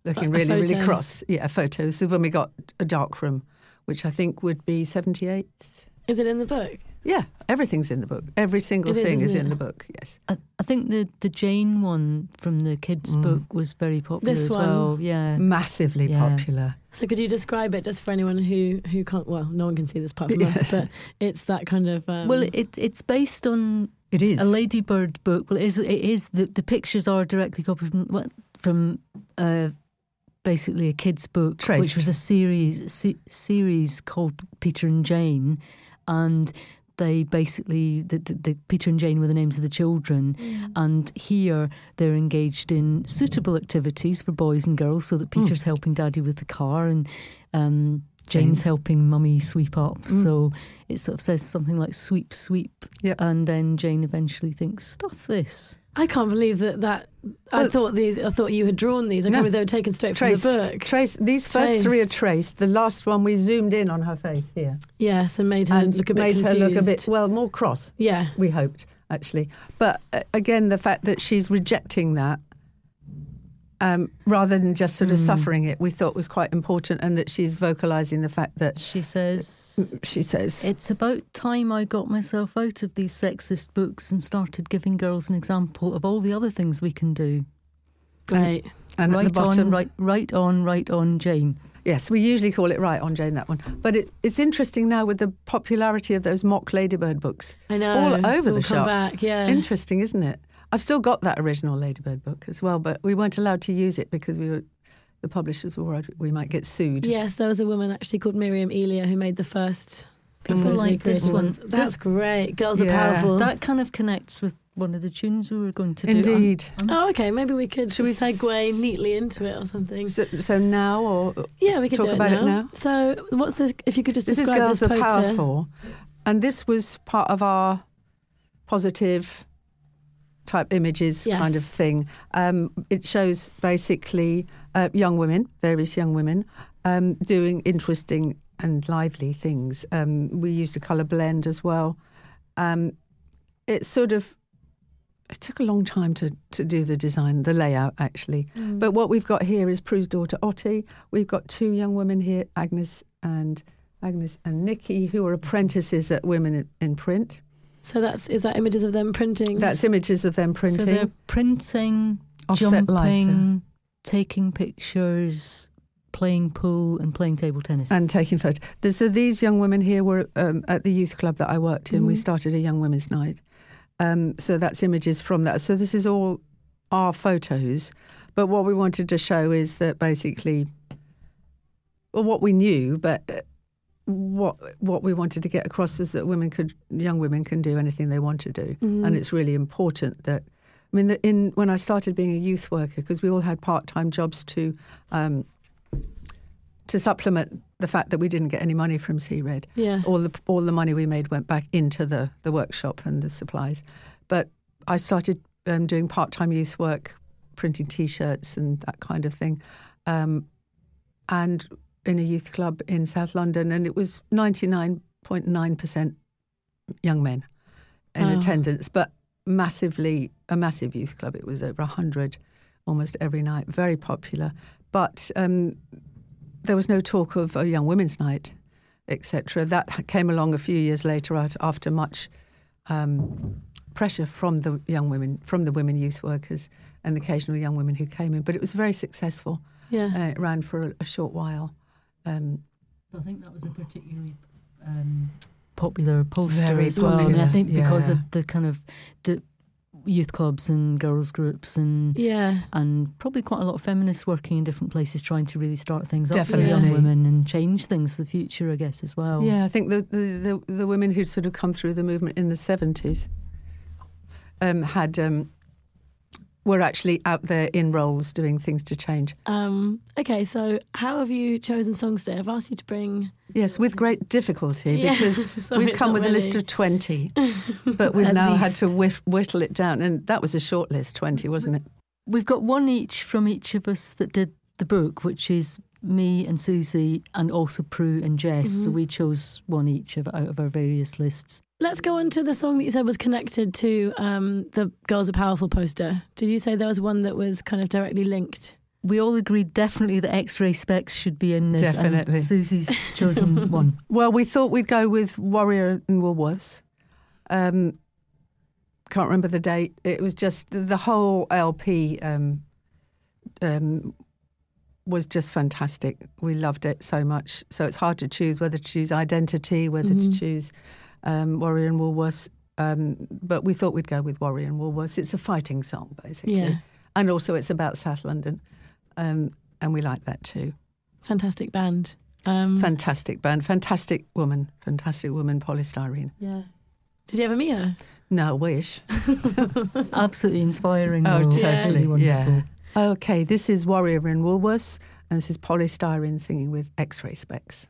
looking A- a really really cross. Yeah, a photo. This is when we got a dark room, which I think would be seventy eight. Is it in the book? Yeah, everything's in the book. Every single It is, thing is isn't in it? the book. Yes. I, I think the the Jane one from the kids' Mm. book was very popular This as one? well. Yeah. Massively Yeah. popular. So could you describe it just for anyone who who can't? Well, no one can see this part from Yeah. us, but it's that kind of. Um, well, it it's based on It is. a Ladybird book. Well, it is. It is the the pictures are directly copied from what- from uh, basically a kids' book, Traced. which was a series se- series called Peter and Jane, and they basically the, the, the Peter and Jane were the names of the children, and here they're engaged in suitable activities for boys and girls. So that Peter's helping Daddy with the car and. Um, Jane's Jane's. helping Mummy sweep up, Mm. so it sort of says something like "sweep, sweep," Yep. and then Jane eventually thinks, "Stuff this." I can't believe that that. I Well- thought these. I thought you had drawn these. I No. can't they were taken straight Traced. from the book. Trace. These first three are Traced. traced. The last one we zoomed in on her face here Yes, and made her and look a bit made confused. her look a bit well more cross. Yeah. we hoped actually but uh, again the fact that she's rejecting that um, rather than just sort of Mm. suffering it we thought was quite important and that she's vocalizing the fact that She says, she says It's about time I got myself out of these sexist books and started giving girls an example of all the other things we can do. Great. and right at the bottom on, right, right on, right on, Jane. yes we usually call it right on jane that one but it, it's interesting now with the popularity of those mock ladybird books I know. All over the We'll come shop. back. Yeah. interesting isn't it i've still got that original ladybird book as well but we weren't allowed to use it because we were the publishers were worried we might get sued Yes, there was a woman actually called Miriam Elia who made the first. People like this recreated one. ones. That's great. Girls are powerful. That kind of connects with one of the tunes we were going to do. indeed um, oh, okay. Maybe we could Should we segue neatly into it or something. So, so now, or Yeah, we could talk do it about now. it now? So, what's this? If you could just describe this is Girls this Are poster. Powerful, and this was part of our positive type images Yes. kind of thing. Um, it shows basically uh, young women, various young women, um, doing interesting and lively things. Um, we used a colour blend as well. Um, it sort of it took a long time to, to do the design, the layout actually. Mm. But what we've got here is Prue's daughter Otti. We've got two young women here, Agnes and Agnes and Nikki, who are apprentices at Women in, in Print. So that's is that images of them printing? That's images of them printing. So printing. they're printing, Offset life, jumping, taking pictures, playing pool, and playing table tennis. and taking photos. So these young women here were um, at the youth club that I worked in. We Mhm. started a young women's night. Um, so that's images from that. So this is all our photos. But what we wanted to show is that basically, well, what we knew, but uh, what what we wanted to get across is that women could, young women can do anything they want to do, Mhm. and it's really important that. I mean, the- in when I started being a youth worker, because we all had part-time jobs to um, to supplement the fact that we didn't get any money from See Red. yeah. All the all the money we made went back into the the workshop and the supplies. But I started um, doing part-time youth work, printing T-shirts and that kind of thing, um, and in a youth club in South London, and it was 99.9% young men in Oh. attendance, but massively, a massive youth club. It was over 100 almost every night, very popular. But um, there was no talk of a young women's night, etc. That came along a few years later after much um, pressure from the young women, from the women youth workers and the occasional young women who came in. But it was very successful. Yeah. Uh, it ran for a, a short while. Um, I think that was a particularly um, popular poster Very as well. I mean, I popular, think because of the kind of the youth clubs and girls groups and Yeah. and probably quite a lot of feminists working in different places trying to really start things up for young women and change things for the future, I guess, as well. Yeah, I think the, the, the, the women who'd sort of come through the movement in the 70s um, had um, were actually out there in roles doing things to change. Um, okay, so how have you chosen songs today? I've asked you to bring. Yes, with great difficulty Yeah, because sorry, we've come not with a list of 20, but we've At now had to whiff, whittle it down. And that was a short list, 20, wasn't it? We've got one each from each of us that did the book, which is me and Susie, and also Prue and Jess. So Mhm. we chose one each of, out of our various lists. Let's go on to the song that you said was connected to um, the Girls Are Powerful poster. Did you say there was one that was kind of directly linked? We all agreed definitely that X-Ray Spex should be in this. Definitely. And Susie's chosen one. Well, we thought we'd go with Warrior in Woolworths. Um, can't remember the date. It was just the whole LP um, um, was just fantastic. We loved it so much. So it's hard to choose whether to choose Identity, whether Mhm. to choose um, Warrior in Woolworths. Um, but we thought we'd go with Warrior in Woolworths. It's a fighting song, basically. Yeah. And also it's about South London. Um, and we like that too. Fantastic band. Um, Fantastic band, fantastic woman, fantastic woman, Poly Styrene. yeah. Did you ever meet her? No, wish. Absolutely inspiring. Oh, though. totally, Really wonderful. yeah. Okay, this is Warrior in Woolworths, and this is Poly Styrene singing with X-Ray Spex.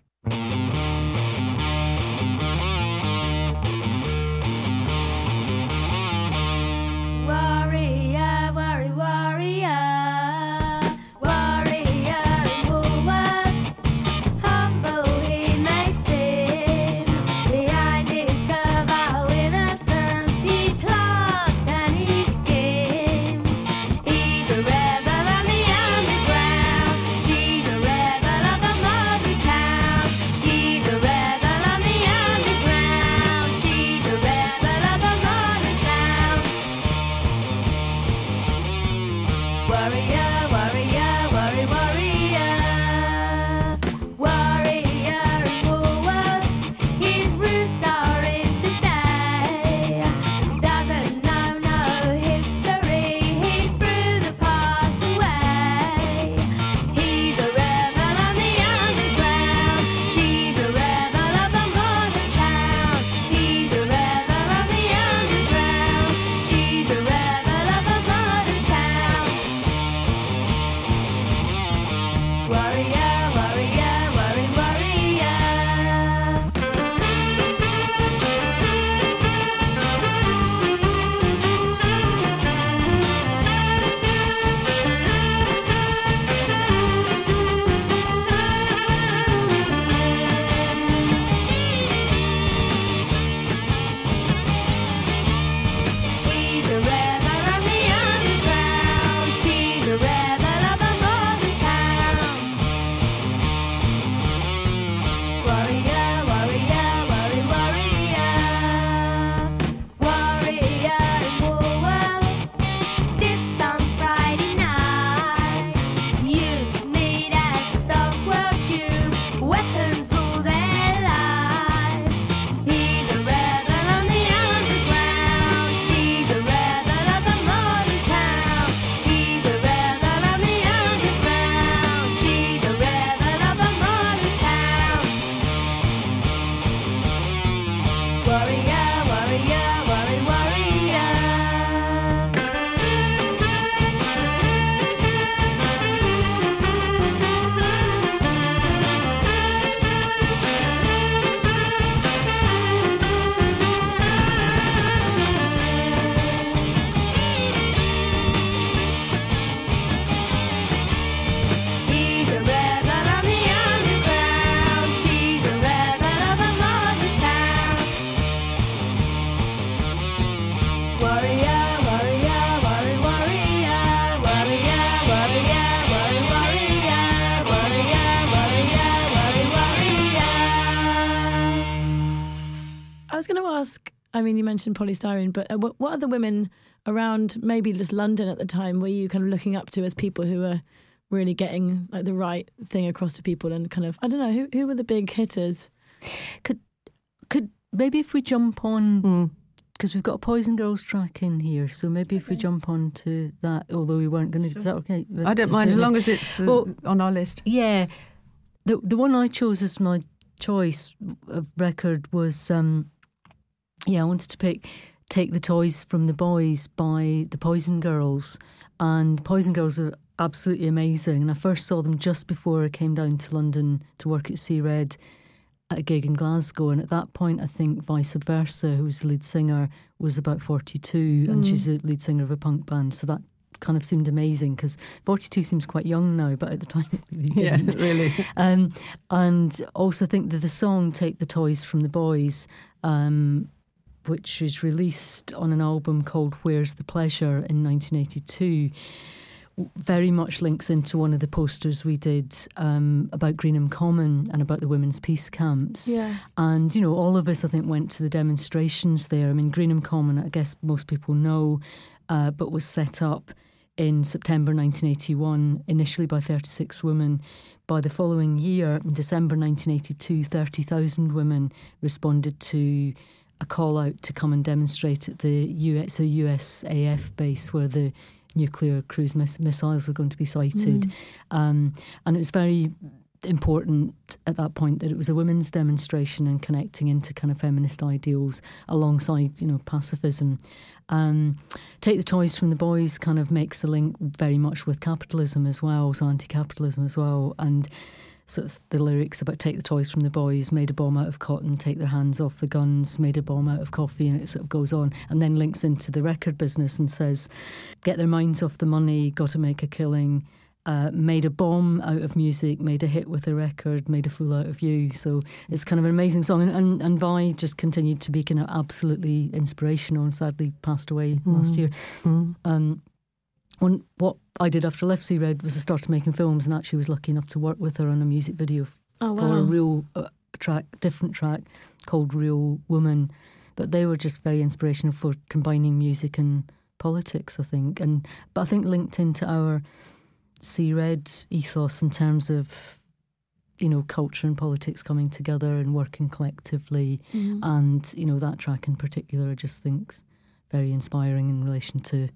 Mentioned Poly Styrene, but uh, what, what other women around maybe just London at the time were you kind of looking up to as people who were really getting like the right thing across to people and kind of I don't know who who were the big hitters? Could could maybe if we jump on Mm. because we've got a Poison Girls track in here, so maybe if we jump on to that, although we weren't going to, is that okay? I don't mind as long as it's uh, Well- on our list. Yeah, the the one I chose as my choice of record was um, yeah, I wanted to pick "Take the Toys from the Boys" by the Poison Girls, and Poison Girls are absolutely amazing. And I first saw them just before I came down to London to work at See Red at a gig in Glasgow, and at that point, I think Vi Subversa, who was the lead singer, was about forty-two, and she's the lead singer of a punk band. So that kind of seemed amazing because forty-two seems quite young now, but at the time, it really Yeah, didn't. really. Um, and also think that the song "Take the Toys from the Boys," um, which is released on an album called "Where's the Pleasure" in 1982, very much links into one of the posters we did um, about Greenham Common and about the women's peace camps. Yeah. And, you know, all of us, I think, went to the demonstrations there. I mean, Greenham Common, I guess most people know, uh, but was set up in September 1981, initially by 36 women. By the following year, in December 1982, 30,000 women responded to a call out to come and demonstrate at the US, the USAF base where the nuclear cruise miss- missiles were going to be sighted. Um, and it was very important at that point that it was a women's demonstration and connecting into kind of feminist ideals alongside, you know, pacifism. Um, Take the Toys from the Boys kind of makes a link very much with capitalism as well, so anti capitalism as well. And sort of the lyrics about take the toys from the boys, made a bomb out of cotton, take their hands off the guns, made a bomb out of coffee, and it sort of goes on and then links into the record business and says, get their minds off the money, got to make a killing. Uh, made a bomb out of music, made a hit with a record, made a fool out of you. So it's kind of an amazing song. And, and, and Vi just continued to be kind of absolutely inspirational and sadly passed away last year. Um, one, what I did after I left See Red was I started making films and actually was lucky enough to work with her on a music video f- Oh, for a real uh, track, different track called Real Woman. But they were just very inspirational for combining music and politics, I think. And but I think linked into our See Red ethos in terms of you know culture and politics coming together and working collectively, Mm-hmm. and you know that track in particular, I just think's very inspiring in relation to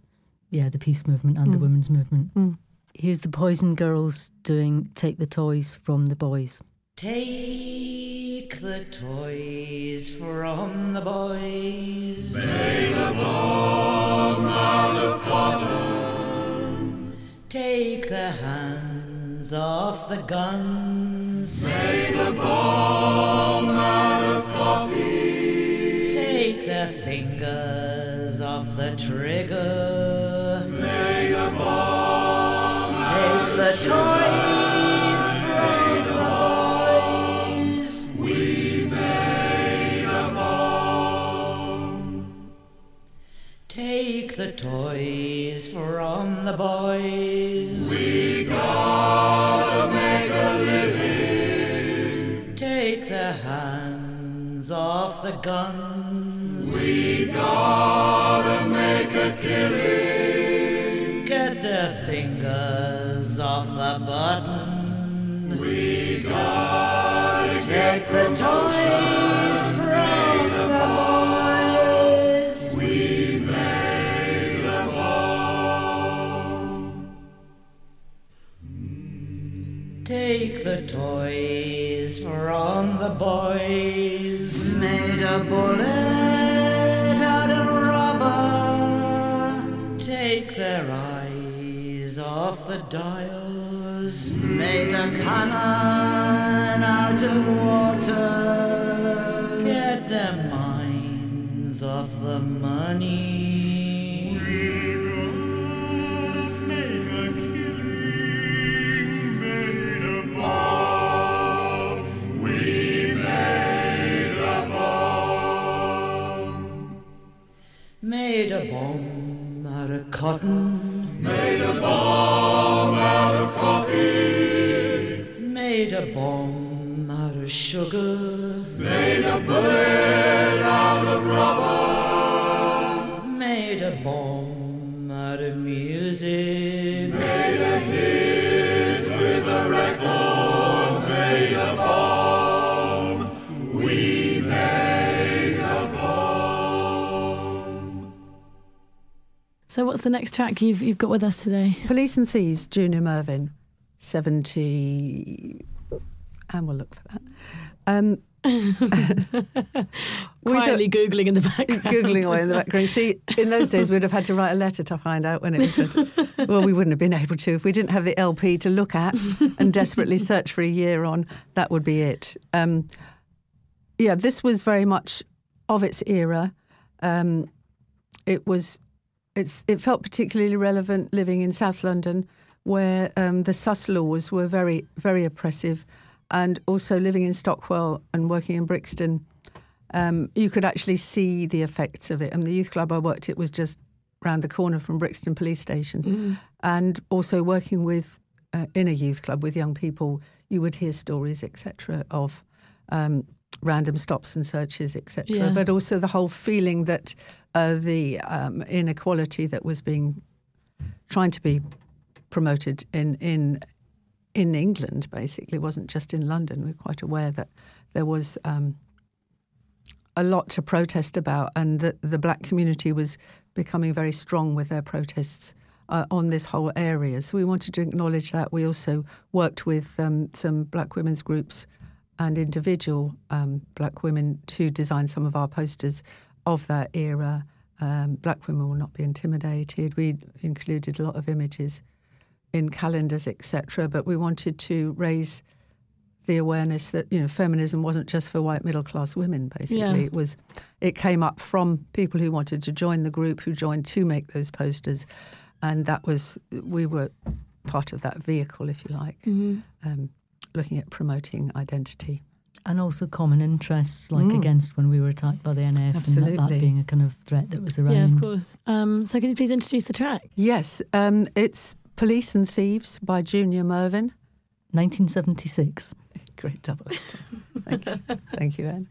yeah the peace movement and the women's movement. Mm. Here's the Poison Girls doing "Take the Toys from the Boys." Take the toys from the boys. Make a bomb out of cotton. Take the hands off the guns. Make a bomb out of coffee. Take the fingers off the trigger. The toys the boys. We made a bomb. Take the toys from the boys. We gotta make a living. Take the hands off the guns. We gotta take the toys from the boys. We made a bomb. Take the toys from the boys. Made a bullet out of rubber. Take their eyes off the dials. Made a cannon of water. Get their minds off the money. We make a killing, made a bomb. We made a bomb. Made a bomb out of cotton. Sugar. Made a bullet out of rubber. Made a bomb out of music. Made a hit with a record. Made a bomb. We made a bomb. So, what's the next track you've you've got with us today? Police and Thieves, Junior Murvin, 70. And we'll look for that. Um, Quietly googling in the background. Googling away in the background. See, in those days, we'd have had to write a letter to find out when it was. well, we wouldn't have been able to if we didn't have the LP to look at and desperately search for a year on. That would be it. Um, yeah, this was very much of its era. Um, it was. It's. It felt particularly relevant living in South London, where um, the sus laws were very, very oppressive, and also living in Stockwell and working in Brixton um, you could actually see the effects of it. And the youth club I worked at was just round the corner from Brixton Police Station. And also working with uh, in a youth club with young people, you would hear stories, etc., of um, random stops and searches, etc. Yeah. But also the whole feeling that uh, the um, inequality that was being trying to be promoted in in in England, basically, wasn't just in London. We're quite aware that there was. Um, a lot to protest about, and the, the black community was becoming very strong with their protests uh, on this whole area. So we wanted to acknowledge that. We also worked with um, some black women's groups and individual um, black women to design some of our posters of that era. Um, black women will not be intimidated. We included a lot of images in calendars, etc. But we wanted to raise the awareness that you know feminism wasn't just for white middle class women. Basically, Yeah. it was. It came up from people who wanted to join the group, who joined to make those posters, and that was we were part of that vehicle, if you like, um, looking at promoting identity. And also common interests, like Mm. against when we were attacked by the NF, and that, that being a kind of threat that was around. Yeah, of course. Um, so, can you please introduce the track? Yes, um, it's Police and Thieves by Junior Murvin. 1976. Great double. Thank you, thank you, Anne.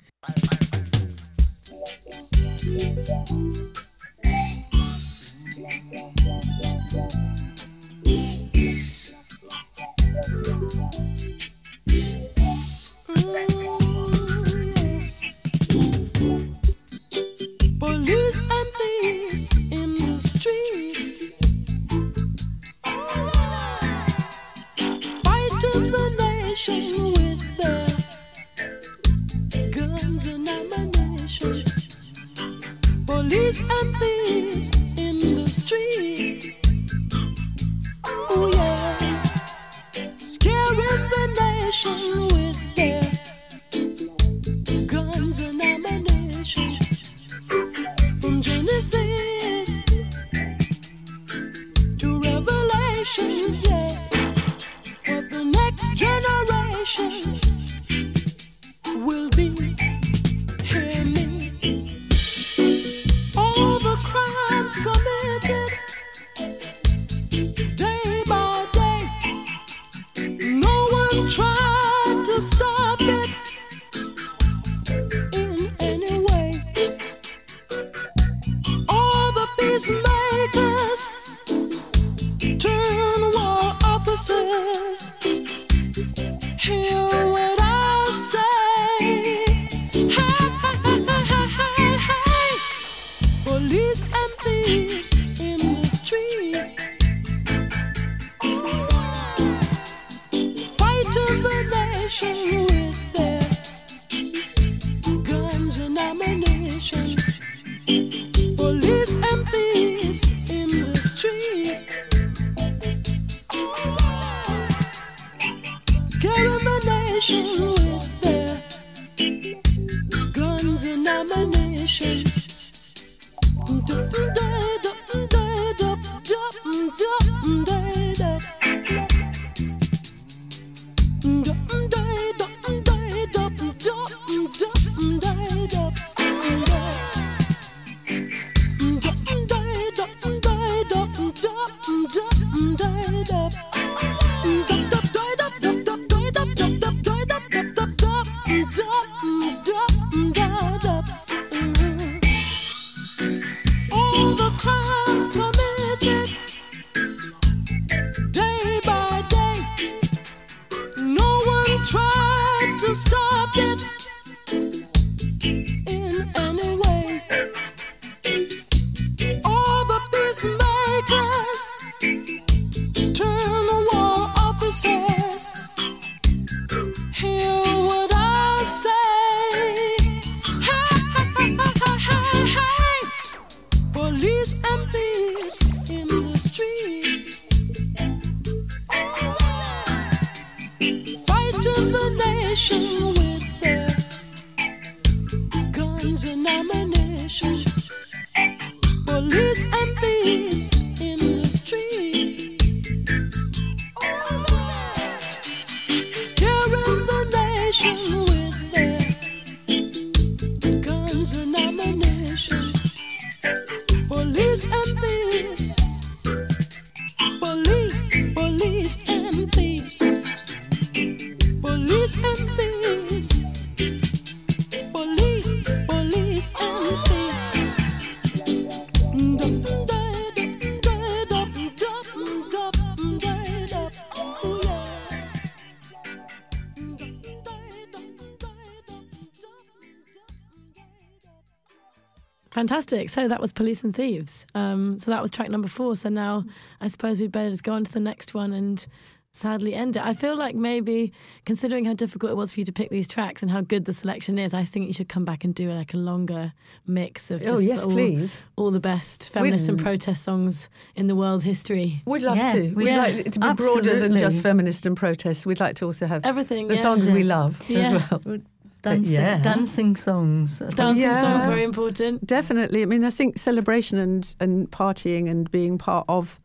Fantastic. So that was Police and Thieves. Um, so that was track number four. So now I suppose we'd better just go on to the next one and sadly end it. I feel like maybe considering how difficult it was for you to pick these tracks and how good the selection is, I think you should come back and do like a longer mix of Oh, yes, all, please. all the best feminist and We'd- protest songs in the world's history. We'd love Yeah, to. We'd yeah, like it to be broader than just feminist and protest. We'd like to also have Everything, the yeah. songs we love as well. Dancing, yeah. dancing songs. Dancing Yeah. songs very important. Definitely. I mean, I think celebration and, and partying and being part of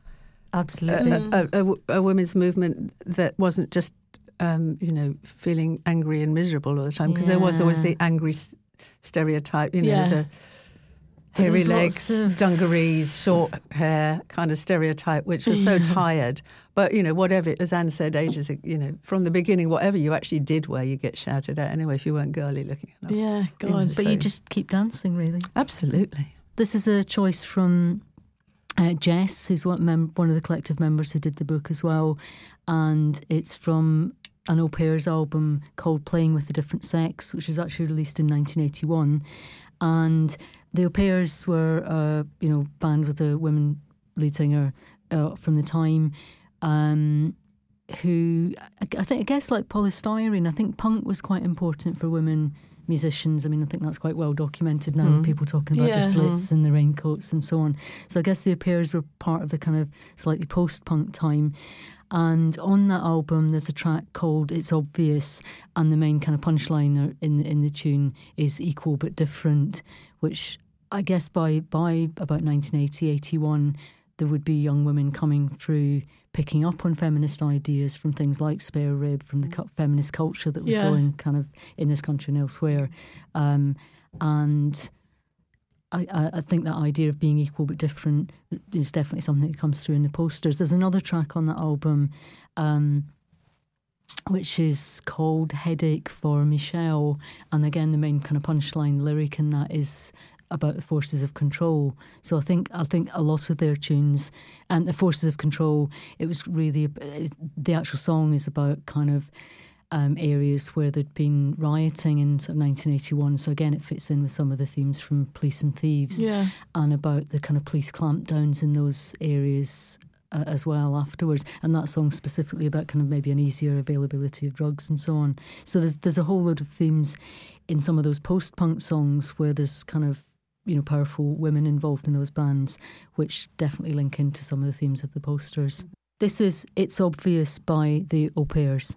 Absolutely. a, a, a women's movement that wasn't just, um, you know, feeling angry and miserable all the time because there was always the angry s- stereotype, you know, Yeah. the hairy legs, of- dungarees, short hair kind of stereotype, which was so tired. But, you know, whatever, as Anne said ages, you know, from the beginning, whatever you actually did wear, you get shouted at anyway if you weren't girly looking enough. Yeah, You know, God. but you just keep dancing, really. Absolutely. This is a choice from uh, Jess, who's one, mem- one of the collective members who did the book as well. And it's from an Au Pairs album called Playing with a Different Sex, which was actually released in 1981. And the Au Pairs were, uh, you know, band with a women lead singer uh, from the time. Um, who I think I guess like Poly Styrene. I think punk was quite important for women musicians. I mean, I think that's quite well documented now. People talking about Yeah. the slits and the raincoats and so on. So I guess the Au Pairs were part of the kind of slightly post-punk time. And on that album, there's a track called "It's Obvious," and the main kind of punchline in the, in the tune is "equal but different," which I guess by by about 1980, 81, there would be young women coming through picking up on feminist ideas from things like spare rib, from the feminist culture that was Yeah. going kind of in this country and elsewhere. Um, and I, I, I think that idea of being equal but different is definitely something that comes through in the posters. There's another track on that album. Um, which is called Headache for Michelle. And again, the main kind of punchline lyric in that is about the forces of control. So I think I think a lot of their tunes and the forces of control. It was really it was- the actual song is about kind of um, areas where there'd been rioting in sort of 1981. So again, it fits in with some of the themes from Police and Thieves Yeah. and about the kind of police clampdowns in those areas uh, as well afterwards. And that song specifically about kind of maybe an easier availability of drugs and so on. So there's there's a whole lot of themes in some of those post-punk songs where there's kind of you know powerful women involved in those bands, which definitely link into some of the themes of the posters. This is "It's Obvious" by the Au Pairs.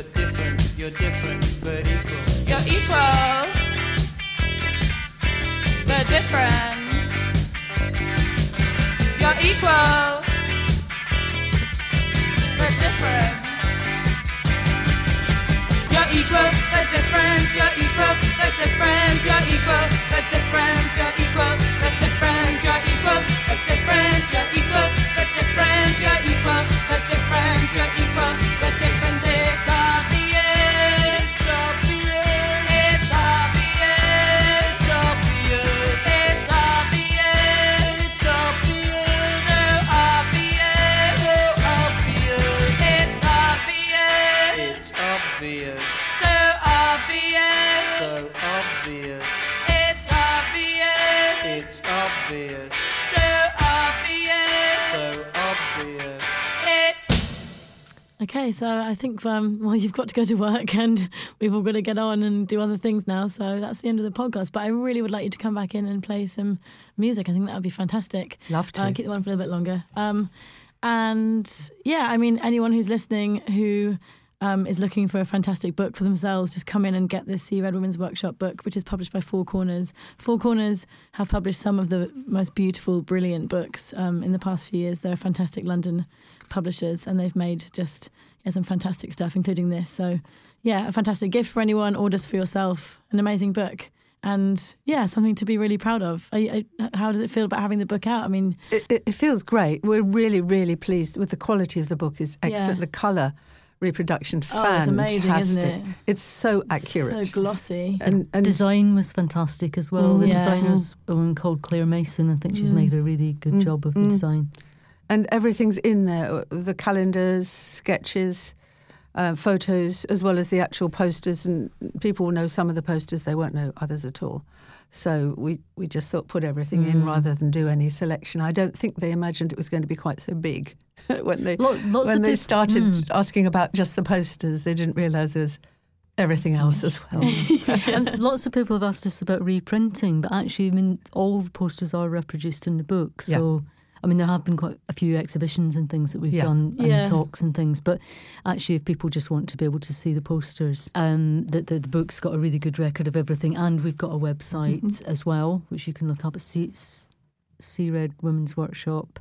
but different. You're different, but equal. You're equal, but different. You're equal, but different. You're equal, but different. You're equal, but different. You're equal, but Okay, so I think um, well, you've got to go to work, and we've all got to get on and do other things now. So that's the end of the podcast. But I really would like you to come back in and play some music. I think that would be fantastic. Love to. Uh, keep the one for a little bit longer. Um, and yeah, I mean, anyone who's listening who um, is looking for a fantastic book for themselves, just come in and get this See Red Women's Workshop book, which is published by Four Corners. Four Corners have published some of the most beautiful, brilliant books um, in the past few years. They're a fantastic London publishers, and they've made just yeah, some fantastic stuff, including this. So, yeah, a fantastic gift for anyone, or just for yourself. An amazing book. And yeah, something to be really proud of. Are you, how does it feel about having the book out? I mean, It, it, it feels great. We're really, really pleased with the quality of the book. is excellent. Yeah. The colour reproduction, Oh, it's fantastic. amazing, isn't it? It's so accurate. so glossy. and and Design was fantastic as well. The Mm. Yeah. designer's a woman called Claire Mason. I think she's Mm. made a really good Mm. job of the Mm. design. And everything's in there the calendars sketches uh, photos as well as the actual posters and people will know some of the posters they won't know others at all so we, we just thought put everything in Mm. rather than do any selection i don't think they imagined it was going to be quite so big when they lots when of they peop- started Mm. asking about just the posters they didn't realize there was everything else as well and lots of people have asked us about reprinting, but actually, I mean, all the posters are reproduced in the book. Yeah. So, I mean, there have been quite a few exhibitions and things that we've Yeah. done and Yeah. talks and things. But actually, if people just want to be able to see the posters, um, the, the, the book's got a really good record of everything, and we've got a website Mm-hmm. as well, which you can look up at C, See Red Women's Workshop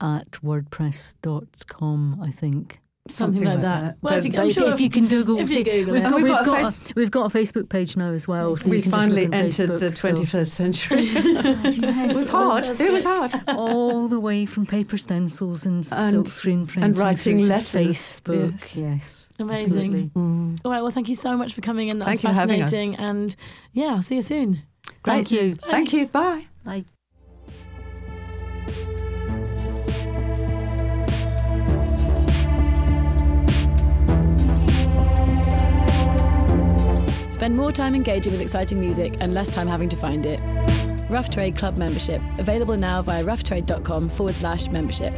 at wordpress.com, I think. Something, like that. Well, if you, I'm sure if you can Google, if you Google we've got, we've, we've got a got, a, we've got a Facebook page now as well. So we you can finally just entered Facebook, the so- 21st century it was hard it was hard all the way from paper stencils and, And- silk screen printing and writing to letters, Facebook. Yes, Amazing. Mm. All right. Well, thank you so much for coming in. That Thank was you for having fascinating. us. And yeah, I'll see you soon. Thank Great. you. thank you bye Bye. Spend more time engaging with exciting music and less time having to find it. Rough Trade Club membership, available now via roughtrade.com forward slash membership.